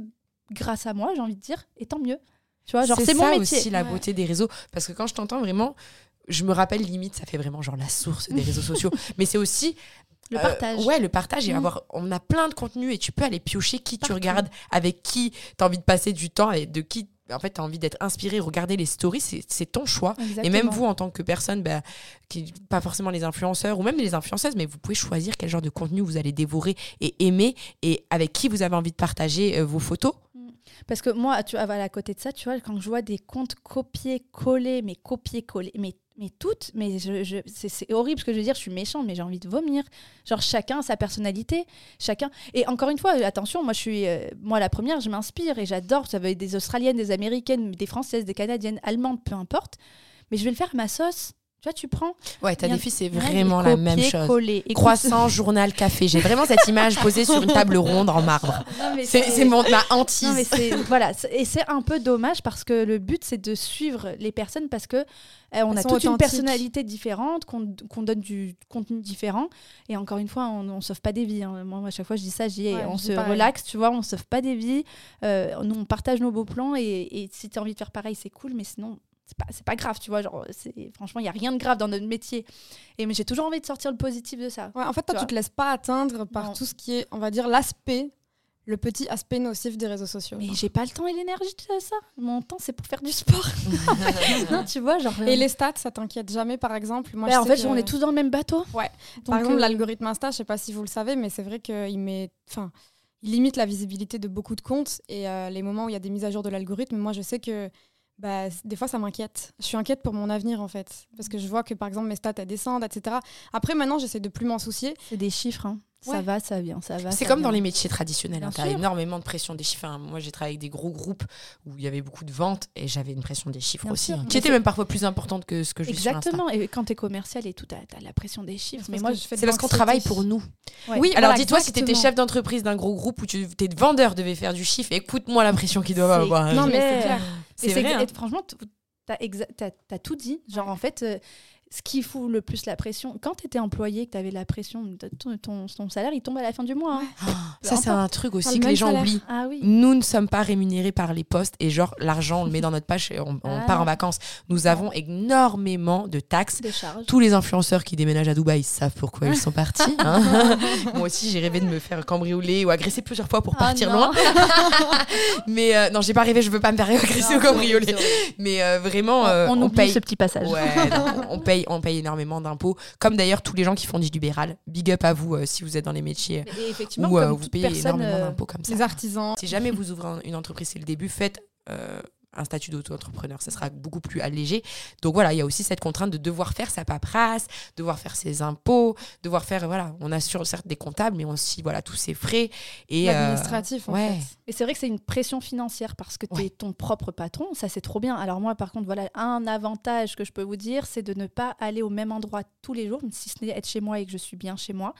grâce à moi, j'ai envie de dire, et tant mieux. Tu vois, genre, c'est, mon ça métier. aussi la Ouais. beauté des réseaux. Parce que quand je t'entends vraiment, je me rappelle limite, ça fait vraiment genre la source des réseaux sociaux. Mais c'est aussi Le Euh, partage. ouais, le partage et Mhm. avoir. On a plein de contenus et tu peux aller piocher qui Partout. tu regardes, avec qui tu as envie de passer du temps et de qui. En fait, tu as envie d'être inspiré, regarder les stories, c'est ton choix. Et même vous, en tant que personne, bah, qui, pas forcément les influenceurs ou même les influenceuses, mais vous pouvez choisir quel genre de contenu vous allez dévorer et aimer et avec qui vous avez envie de partager euh, vos photos. Parce que moi, tu vois, à côté de ça, tu vois, quand je vois des comptes copier-coller, mais copier-coller, mais, mais toutes, mais je, je- c'est, horrible ce que je veux dire, je suis méchante, mais j'ai envie de vomir. Genre, chacun a sa personnalité, chacun. Et encore une fois, euh, attention, moi, je suis, euh, moi, la première, je m'inspire et j'adore, ça va être des Australiennes, des Américaines, des Françaises, des Canadiennes, Allemandes, peu importe, mais je vais le faire à ma sauce. Tu vois, tu prends. Ouais, ta Rien- défi, c'est vraiment la même chose. Écoute- Croissant, journal, café. J'ai vraiment cette image posée sur une table ronde en marbre. C'est mon, ma hantise. Non, mais c'est voilà, et c'est un peu dommage parce que le but c'est de suivre les personnes parce que euh, on Elles a toute une personnalité différente, qu'on donne du contenu différent et encore une fois on, on sauve pas des vies. hein. Moi à chaque fois je dis ça, je dis, Ouais, on je se relaxe, tu vois, on sauve pas des vies. Euh, nous on partage nos beaux plans et, et si tu as envie de faire pareil c'est cool, mais sinon c'est pas, c'est pas grave, tu vois. Genre, c'est, franchement, il n'y a rien de grave dans notre métier. Et mais j'ai toujours envie de sortir le positif de ça. Ouais, en fait, toi, Tu tu te laisses pas atteindre par Non. tout ce qui est, on va dire, l'aspect, le petit aspect nocif des réseaux sociaux. Mais j'ai pas le temps et l'énergie de ça. Mon temps, c'est pour faire du sport. non, tu vois, genre. Et les stats, ça t'inquiète jamais, par exemple? Moi, Bah, je en sais fait, que- on est tous dans le même bateau. Ouais. Donc, Par exemple, euh, l'algorithme Insta, je sais pas si vous le savez, mais c'est vrai qu'il met. Enfin, il limite la visibilité de beaucoup de comptes. Et euh, les moments où il y a des mises à jour de l'algorithme, moi, je sais que bah, des fois, ça m'inquiète. Je suis inquiète pour mon avenir, en fait. Parce que je vois que, par exemple, mes stats, elles descendent, etc. Après, maintenant, j'essaie de plus m'en soucier. C'est des chiffres. hein. Ça Ouais. va, ça vient, ça va. C'est comme dans les métiers traditionnels. Bien Tu as énormément de pression des chiffres. Hein. Moi, j'ai travaillé avec des gros groupes où il y avait beaucoup de ventes et j'avais une pression des chiffres Bien aussi, hein, qui était même parfois plus importante que ce que je sur. Exactement. Et quand tu es commercial et tout, tu as, la pression des chiffres. C'est Mais parce moi, C'est parce qu'on travaille pour nous. Ouais. Oui, Alors voilà, dis-toi, si tu étais chef d'entreprise d'un gros groupe où tu, tes vendeurs devaient faire du chiffre, écoute-moi la pression qu'ils doivent avoir. Non, mais c'est clair. C'est vrai. hein. et franchement, t'as tout dit. Genre, en fait, euh, ce qui fout le plus la pression, quand tu étais employé, que tu avais la pression, ton, ton, ton salaire, il tombe à la fin du mois. hein. Ah, Ça, c'est un truc aussi le que les gens salaire. oublient. Ah oui. Nous ne sommes pas rémunérés par les postes et genre l'argent on le met dans notre poche et on, on Ah part non. en vacances. Nous avons énormément de taxes. Charges. Tous les influenceurs qui déménagent à Dubaï savent pourquoi ils sont partis. hein. Moi aussi, j'ai rêvé de me faire cambrioler ou agresser plusieurs fois pour Ah partir non. loin. Mais euh, non, j'ai pas rêvé, je veux pas me faire agresser Non, ou cambrioler. Mais euh, vraiment, euh, on, on, oublie paye. ce petit passage. Ouais, non, on paye, on paye énormément d'impôts. Comme d'ailleurs tous les gens qui font du libéral. Big up à vous euh, si vous êtes dans les métiers Et effectivement, où euh, comme vous payez énormément euh, d'impôts comme ça. Les artisans. Si jamais vous ouvrez un- une entreprise, c'est le début, faites euh, un statut d'auto-entrepreneur. Ça sera beaucoup plus allégé. Donc voilà, il y a aussi cette contrainte de devoir faire sa paperasse, devoir faire ses impôts, devoir faire, voilà, on assure certes des comptables, mais aussi, voilà, tous ses frais. Et, euh, L'administratif, en ouais. fait. Et c'est vrai que c'est une pression financière parce que tu es Ouais. ton propre patron, ça c'est trop bien. Alors moi par contre, voilà, un avantage que je peux vous dire, c'est de ne pas aller au même endroit tous les jours, si ce n'est être chez moi et que je suis bien chez moi,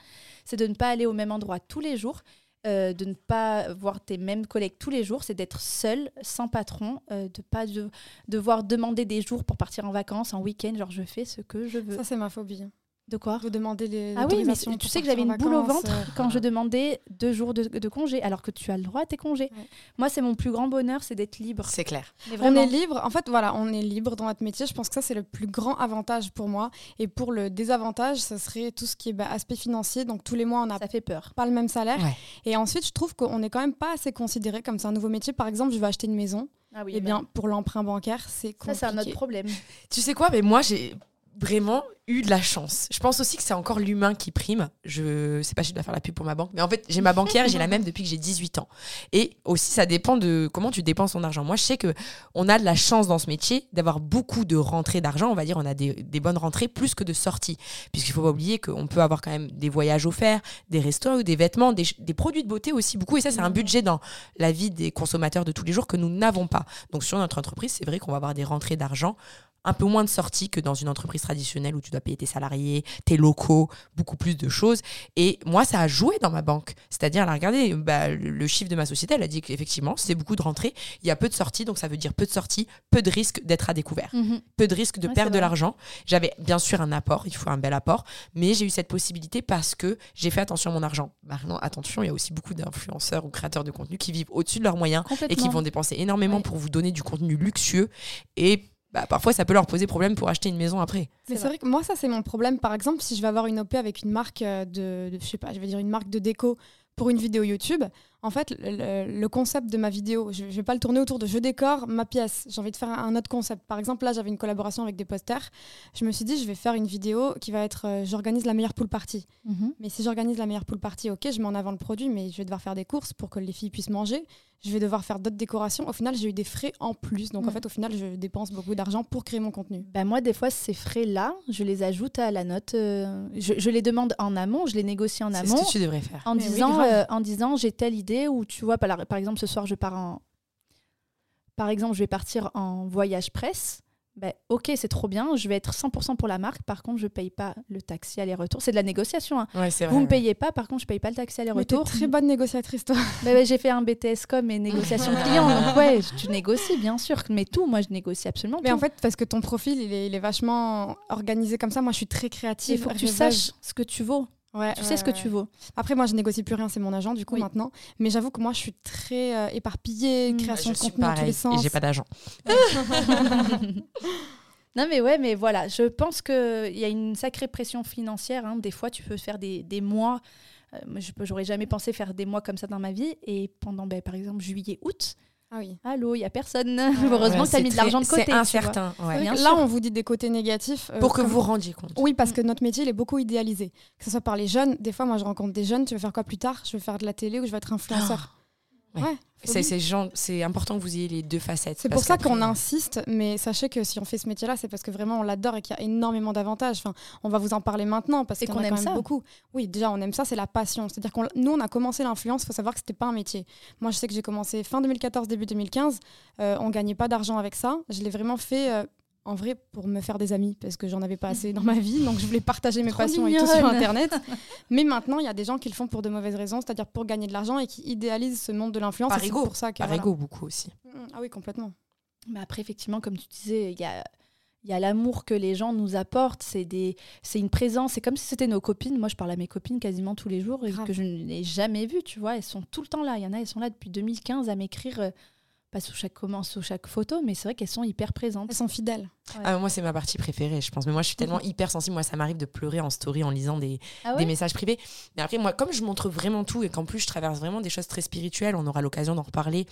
c'est de ne pas aller au même endroit tous les jours. Euh, de ne pas voir tes mêmes collègues tous les jours, c'est d'être seul, sans patron, euh, de pas de- devoir demander des jours pour partir en vacances, en week-end, genre je fais ce que je veux. Ça, c'est ma phobie. De quoi De demander les. Ah oui, mais tu sais que j'avais une boule au ventre euh. quand je demandais deux jours de, de congé, alors que tu as le droit à tes congés. Ouais. Moi, c'est mon plus grand bonheur, c'est d'être libre. C'est clair. On est libre, en fait, voilà, on est libre dans notre métier. Je pense que ça, c'est le plus grand avantage pour moi. Et pour le désavantage, ça serait tout ce qui est bah, aspect financier. Donc, tous les mois, on n'a Ça fait peur. pas le même salaire. Ouais. Et ensuite, je trouve qu'on n'est quand même pas assez considéré comme c'est un nouveau métier. Par exemple, je veux acheter une maison. Ah oui, eh bien, pour l'emprunt bancaire, c'est compliqué. ça, c'est un autre problème. Tu sais quoi, mais moi, j'ai vraiment eu de la chance. Je pense aussi que c'est encore l'humain qui prime. Je sais pas si je dois faire la pub pour ma banque, mais en fait, j'ai ma banquière j'ai la même depuis que j'ai 18 ans. Et aussi, ça dépend de comment tu dépenses ton argent. Moi, je sais que on a de la chance dans ce métier d'avoir beaucoup de rentrées d'argent. On va dire, on a des, bonnes rentrées plus que de sorties. Puisqu'il faut pas oublier qu'on peut avoir quand même des voyages offerts, des restos, des vêtements, des, des produits de beauté aussi beaucoup. Et ça, c'est un budget dans la vie des consommateurs de tous les jours que nous n'avons pas. Donc, sur notre entreprise, c'est vrai qu'on va avoir des rentrées d'argent un peu moins de sorties que dans une entreprise traditionnelle où tu dois payer tes salariés, tes locaux, beaucoup plus de choses. Et moi, ça a joué dans ma banque. C'est-à-dire, elle a regardé bah, le chiffre de ma société, elle a dit qu'effectivement, c'est beaucoup de rentrées, il y a peu de sorties, donc ça veut dire peu de sorties, peu de risques d'être à découvert, peu de risques de Ouais, perdre de l'argent. J'avais bien sûr un apport, il faut un bel apport, mais j'ai eu cette possibilité parce que j'ai fait attention à mon argent. Maintenant, attention, il y a aussi beaucoup d'influenceurs ou créateurs de contenu qui vivent au-dessus de leurs moyens et qui vont dépenser énormément Ouais. pour vous donner du contenu luxueux et bah, parfois ça peut leur poser problème pour acheter une maison après. Mais c'est vrai que moi, ça, c'est mon problème. Par exemple, si je vais avoir une OP avec une marque euh, de, de- je sais pas, je vais dire une marque de déco pour une vidéo YouTube, en fait, le, concept de ma vidéo, je, je vais pas le tourner autour de je décore ma pièce. J'ai envie de faire un, autre concept. Par exemple, là, j'avais une collaboration avec des posters. Je me suis dit, je vais faire une vidéo qui va être, euh, j'organise la meilleure pool party. Mhm. Mais si j'organise la meilleure pool party, ok, je mets en avant le produit, mais je vais devoir faire des courses pour que les filles puissent manger. Je vais devoir faire d'autres décorations. Au final, j'ai eu des frais en plus. Donc, en Mhm. fait, au final, je dépense beaucoup d'argent pour créer mon contenu. Bah, moi, des fois, ces frais-là, je les ajoute à la note. euh, je, je les demande en amont, je les négocie en C'est ce amont. que tu devrais faire. En Mais disant, euh, en disant j'ai telle idée ou tu vois par, par exemple ce soir je pars en par exemple je vais partir en voyage presse ben, ok c'est trop bien je vais être 100% pour la marque par contre je paye pas le taxi aller-retour c'est de la négociation hein. Ouais, c'est vrai. vous me ouais. payez pas par contre je paye pas le taxi aller-retour très bonne négociatrice, toi. Ben j'ai fait un BTS com et négociation client donc ouais tu négocies bien sûr mais tout moi je négocie absolument Mais tout. en fait, parce que ton profil, il est, il est vachement organisé comme ça. Moi, je suis très créative. il faut que tu saches ce que tu vaux Ouais, tu ouais, sais ce que tu vaux Après, moi, je négocie plus rien. C'est mon agent, du coup, Oui. maintenant. Mais j'avoue que moi, je suis très euh, éparpillée, Mm. création je de contenu dans tous les sens. et j'ai pas d'argent. Non, mais ouais, mais voilà, je pense qu'il y a une sacrée pression financière. hein. Des fois, tu peux faire des, des mois. euh, moi, je j'aurais jamais pensé faire des mois comme ça dans ma vie. Et pendant, ben, par exemple, juillet, août, Ah oui. Allô, il y a personne. Heureusement Ouais, que tu as mis de l'argent de côté. C'est tu vois. incertain. ouais. Bien Là, sûr. on vous dit des côtés négatifs. euh, Pour que comme- vous vous rendiez compte. Oui, parce que notre métier, il est beaucoup idéalisé. Que ce soit par les jeunes. Des fois, moi, je rencontre des jeunes. Tu veux faire quoi plus tard? Je veux faire de la télé ou je veux être influenceur. Ouais. Ouais. C'est important que vous ayez les deux facettes. C'est pour ça qu'on euh, insiste, mais sachez que si on fait ce métier-là, c'est parce que vraiment on l'adore et qu'il y a énormément d'avantages. Enfin, on va vous en parler maintenant parce qu'on quand aime même ça. beaucoup. Oui, déjà on aime ça, c'est la passion. C'est-à-dire qu'on, nous, on a commencé l'influence. Il faut savoir que c'était pas un métier. Moi, je sais que j'ai commencé fin 2014, début 2015. Euh, on gagnait pas d'argent avec ça. Je l'ai vraiment fait. euh, en vrai, pour me faire des amis, parce que j'en avais pas assez dans ma vie, donc je voulais partager mes Trop passions et tout sur. Internet. Mais maintenant, il y a des gens qui le font pour de mauvaises raisons, c'est-à-dire pour gagner de l'argent et qui idéalisent ce monde de l'influence. Par ego. pour ça que. Par voilà. ego, beaucoup aussi. Mm, Ah oui, complètement. Mais après, effectivement, comme tu disais, il y a, il y a l'amour que les gens nous apportent. C'est des, c'est une présence. C'est comme si c'était nos copines. Moi, je parle à mes copines quasiment tous les jours et Grave. que je n'ai jamais vues. Tu vois, elles sont tout le temps là. Il y en a, elles sont là depuis 2015 à m'écrire. Pas sous chaque comment, sous chaque photo, mais c'est vrai qu'elles sont hyper présentes. Elles sont fidèles. Ah, moi, c'est ma partie préférée, je pense. Mais moi, je suis tellement hyper sensible. Moi, ça m'arrive de pleurer en story en lisant des, Ah des messages privés. Mais après, moi, comme je montre vraiment tout et qu'en plus, je traverse vraiment des choses très spirituelles, on aura l'occasion d'en reparler.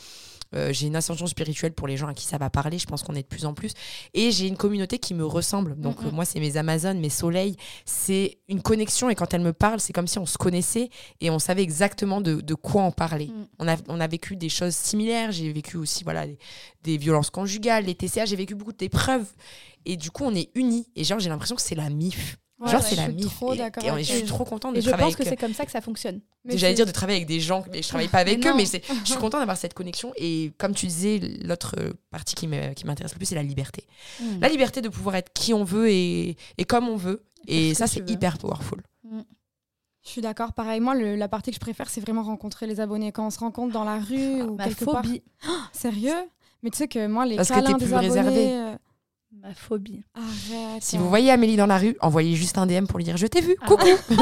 Euh, j'ai une ascension spirituelle pour les gens à qui ça va parler. Je pense qu'on est de plus en plus. Et j'ai une communauté qui me ressemble. Donc, euh, moi, c'est mes Amazones, mes soleils. C'est une connexion. Et quand elles me parlent, c'est comme si on se connaissait et on savait exactement de, de quoi en parler. Mm. On, a, on a vécu des choses similaires. J'ai vécu aussi voilà, des, des violences conjugales, les TCA. J'ai vécu beaucoup d'épreuves. Et du coup, on est unis. Et genre, j'ai l'impression que c'est la MIF. Ouais, genre, ouais, c'est je la MIF. Et- je suis trop contente de Et je travailler pense que avec c'est comme ça que ça fonctionne. J'allais dire de travailler avec des gens, mais je travaille pas avec eux, mais je suis contente d'avoir cette connexion. Et comme tu disais, l'autre partie qui m'intéresse le plus, c'est la liberté. Mm. La liberté de pouvoir être qui on veut et, et comme on veut. Et ça, que c'est hyper powerful. Je suis d'accord. Pareil, moi, le- la partie que je préfère, c'est vraiment rencontrer les abonnés. Quand on se rencontre dans la rue ou Ma quelque part. phobie. Sérieux? Mais tu sais que moi, les Parce que câlins t'es des plus abonnés... euh, Ma phobie. Arrête. Si vous voyez Amélie dans la rue, envoyez juste un DM pour lui dire Je t'ai vu, Ah coucou.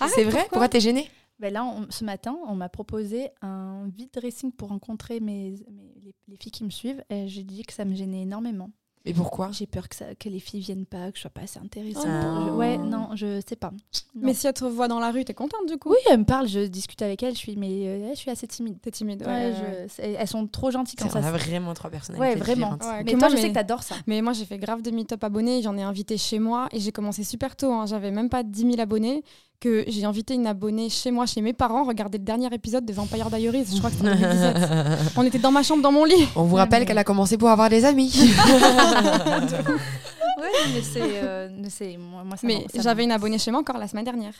ma c'est vrai? Pourquoi t'es gênée? Ben là, on- ce matin, on m'a proposé un vide dressing pour rencontrer mes, mes- les, les filles qui me suivent. Et j'ai dit que ça me gênait énormément. Et pourquoi J'ai peur que, ça, que les filles viennent pas, que je sois pas assez intéressante. Oh pour- non. je- ouais, non, je sais pas. Non. Mais si elle te revoit dans la rue, t'es contente du coup Oui, elle me parle, je discute avec elle, je suis, mais euh, je suis assez timide. T'es timide. Ouais, je- elles sont trop gentilles quand On ça a se... vraiment trois personnalités. Ouais, vraiment. Ouais, Mais toi, moi, je sais mais- que t'adores ça. Mais moi, j'ai fait grave de meet-up abonnés. J'en ai invité chez moi et j'ai commencé super tôt. hein. J'avais même pas 10 000 abonnés. Que j'ai invité une abonnée chez moi, chez mes parents, regarder le dernier épisode de Vampire Diaries. Je crois que c'était en 2017. On était dans ma chambre, dans mon lit. On vous Ouais, rappelle mais- qu'elle a commencé pour avoir des amis. Ouais, mais c'est... euh, moi, moi, Mais j'avais une abonnée chez moi encore la semaine dernière.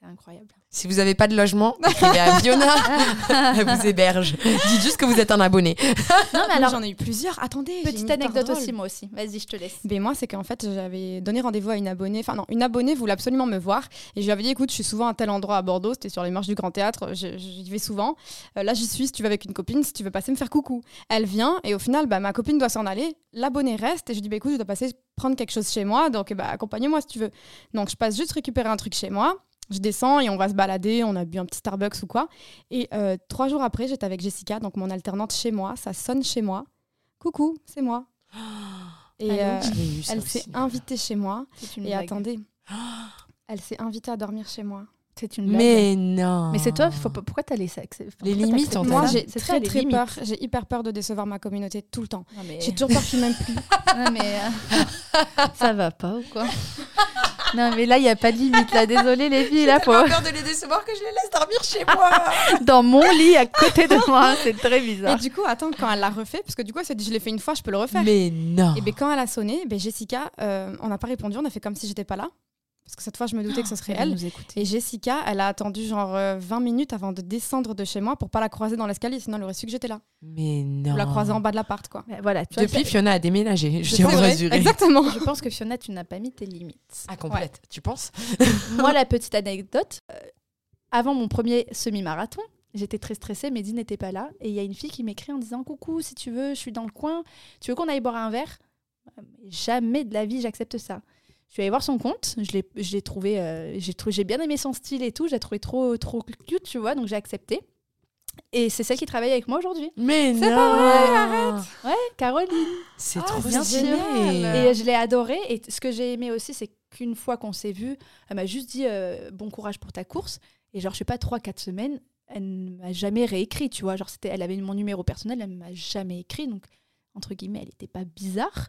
T'es incroyable. si vous n'avez pas de logement, écrivez à Fiona. Elle vous héberge. Dites juste que vous êtes un abonné. Non, mais Alors, j'en ai eu plusieurs. Attendez. petite anecdote aussi, moi aussi. Vas-y, je te laisse. Ben moi, c'est qu'en fait, j'avais donné rendez-vous à une abonnée. Enfin, non, une abonnée voulait absolument me voir. Et je lui avais dit, écoute, je suis souvent à tel endroit à Bordeaux. C'était sur les marches du Grand Théâtre. J'y vais souvent. Euh, là, j'y suis. Si tu vas avec une copine, si tu veux passer me faire coucou. Elle vient. Et au final, bah, ma copine doit s'en aller. L'abonnée reste. Et je lui dis, bah, écoute, je dois passer prendre quelque chose chez moi. Donc, bah, accompagne-moi si tu veux. Donc, je passe juste récupérer un truc chez moi. Je descends et on va se balader. On a bu un petit Starbucks ou quoi. Et euh, trois jours après, j'étais avec Jessica, donc mon alternante chez moi. Ça sonne chez moi. Coucou, c'est moi. Et Allô euh, elle s'est invitée chez moi. Et blague. attendez, elle s'est invitée à dormir chez moi. C'est une blague. Mais non. Mais c'est toi, faut pas- pourquoi t'as les sexes? Les limites, on Moi, j'ai très très limites. peur. J'ai hyper peur de décevoir ma communauté tout le temps. Mais... J'ai toujours peur qu'ils m'aiment plus. Non, mais euh, ça va pas ou quoi? Non, mais là, il n'y a pas de limite. Là. Désolée, les filles, là, faut... peur de les décevoir que je les laisse dormir chez moi. dans mon lit à côté de moi. C'est très Et bizarre. du coup, attends, quand elle l'a refait, parce que du coup, elle s'est dit, je l'ai fait une fois, je peux le refaire. Mais non. Et bien quand elle a sonné, ben, Jessica, euh, on n'a pas répondu, on a fait comme si j'étais pas là. Parce que cette fois, je me doutais que ce serait elle. Et Jessica, elle a attendu genre euh, 20 minutes avant de descendre de chez moi pour pas la croiser dans l'escalier, sinon elle aurait su que j'étais là. Mais non. Ou la croiser en bas de l'appart, quoi. Mais voilà, tu vois, Depuis, Fiona a déménagé. Je vrai, rassurer. Exactement. je pense que Fiona, tu n'as pas mis tes limites. Ah, complète. Tu penses? Moi, la petite anecdote, euh, avant mon premier semi-marathon, j'étais très stressée, Mehdi n'était pas là. Et il y a une fille qui m'écrit en disant Coucou, si tu veux, je suis dans le coin. Tu veux qu'on aille boire un verre? Euh, Jamais de la vie, j'accepte ça. Je suis allée voir son compte, je l'ai, je l'ai trouvé, euh, j'ai, bien aimé son style et tout, j'ai trouvé trop, trop cute, tu vois, donc j'ai accepté. Et c'est celle qui travaille avec moi aujourd'hui. Mais C'est non. pas vrai, arrête. Ouais, Caroline. C'est Ah, trop bien génial. Et je l'ai adorée. Et ce que j'ai aimé aussi, c'est qu'une fois qu'on s'est vu, elle m'a juste dit euh, bon courage pour ta course. Et genre, je sais pas, 3-4 semaines, elle ne m'a jamais réécrit, tu vois. Genre, c'était, elle avait mon numéro personnel, elle ne m'a jamais écrit. Donc, entre guillemets, elle n'était pas bizarre,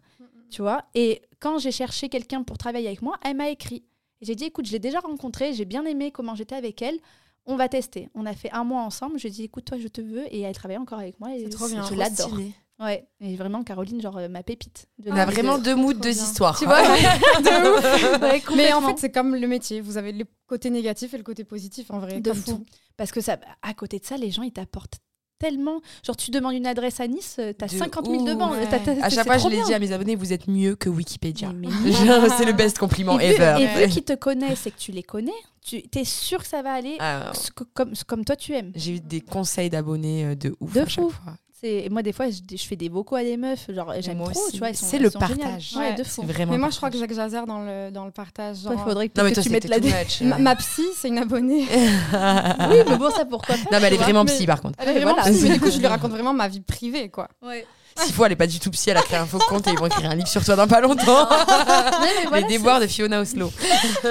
tu vois. Et quand j'ai cherché quelqu'un pour travailler avec moi, elle m'a écrit. J'ai dit, écoute, je l'ai déjà rencontrée, j'ai bien aimé comment j'étais avec elle. On va tester. On a fait un mois ensemble. Je lui ai dit, écoute, toi, je te veux. Et elle travaille encore avec moi. Et C'est trop bien. Je l'adore. Ouais. Et vraiment, Caroline, genre, euh, ma pépite. de On a vie. vraiment deux moods, deux bien. histoires. Tu vois De ouf. Ouais, Mais en fait, c'est comme le métier. Vous avez le côté négatif et le côté positif en vrai. de comme fou. tout. Parce que ça, à côté de ça, les gens, ils t'apportent tellement. Genre, tu demandes une adresse à Nice, euh, t'as De 50 000 ouf. demandes. Ouais. À chaque fois, je l'ai dit à mes abonnés, vous êtes mieux que Wikipédia. C'est le best compliment Et vu, ever. et vu qu'ils te connaissent et que tu les connais, tu es sûr que ça va aller Ah, comme, comme toi tu aimes. J'ai eu des conseils d'abonnés euh, de ouf De à chaque fou. fois. C'est- et moi, des fois, je, je fais des vocaux à des meufs, genre j'aime trop, aussi. tu vois. C'est le partage. Ouais, Ouais. de C'est fou. vraiment. Mais moi, je crois que partage. j'exagère dans le, dans le partage. Toi, il genre, faudrait que, Non, mais que toi, tu mettes la dé- much. Ma, ma psy, c'est une abonnée. Oui, mais bon, ça pourquoi pas Non, mais elle est vraiment Mais- psy par contre. Elle est vraiment voilà. psy, mais du coup, je lui raconte vraiment ma vie privée, quoi. Ouais. S'il faut, elle est pas du tout psy, elle a créé un faux compte et ils vont écrire un livre sur toi dans pas longtemps. mais voilà, les déboires de Fiona Oslo.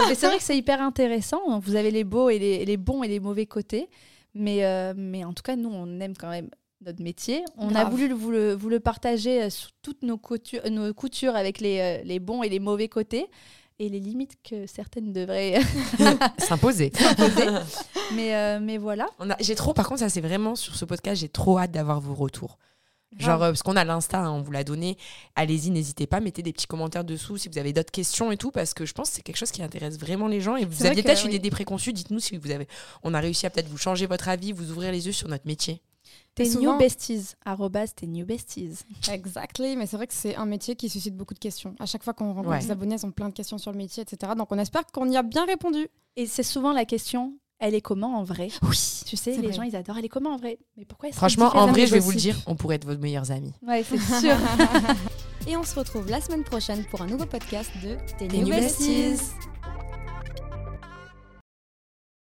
Mais c'est vrai que c'est hyper intéressant. Vous avez les beaux et les, les bons et les mauvais côtés. Mais, euh, mais en tout cas, nous, on aime quand même notre métier. On a voulu vous le, vous le partager euh, sous toutes nos coutures, nos coutures avec les, euh, les bons et les mauvais côtés et les limites que certaines devraient S'imposer. poser. mais, euh, mais voilà. On a- J'ai trop, par contre, ça c'est vraiment sur ce podcast, j'ai trop hâte d'avoir vos retours. Genre, euh, parce qu'on a l'Insta, hein, on vous l'a donné. Allez-y, n'hésitez pas, mettez des petits commentaires dessous si vous avez d'autres questions et tout, parce que je pense que c'est quelque chose qui intéresse vraiment les gens. Et vous aviez peut-être eu oui. des idées préconçues, dites-nous si vous avez. On a réussi à peut-être vous changer votre avis, vous ouvrir les yeux sur notre métier. T'es souvent- new besties. Arrobas, t'es new besties. Exactly, mais c'est vrai que c'est un métier qui suscite beaucoup de questions. À chaque fois qu'on rencontre Ouais. des abonnés, ils ont plein de questions sur le métier, etc. Donc on espère qu'on y a bien répondu. Et c'est souvent la question elle est comment en vrai? Oui. Tu sais, les vrai. gens, ils adorent elle est comment en vrai? Mais pourquoi est-ce Franchement, en vrai, je vais vous le dire, on pourrait être vos meilleurs amis. Ouais, c'est sûr. Et on se retrouve la semaine prochaine pour un nouveau podcast de Tes New. Besties.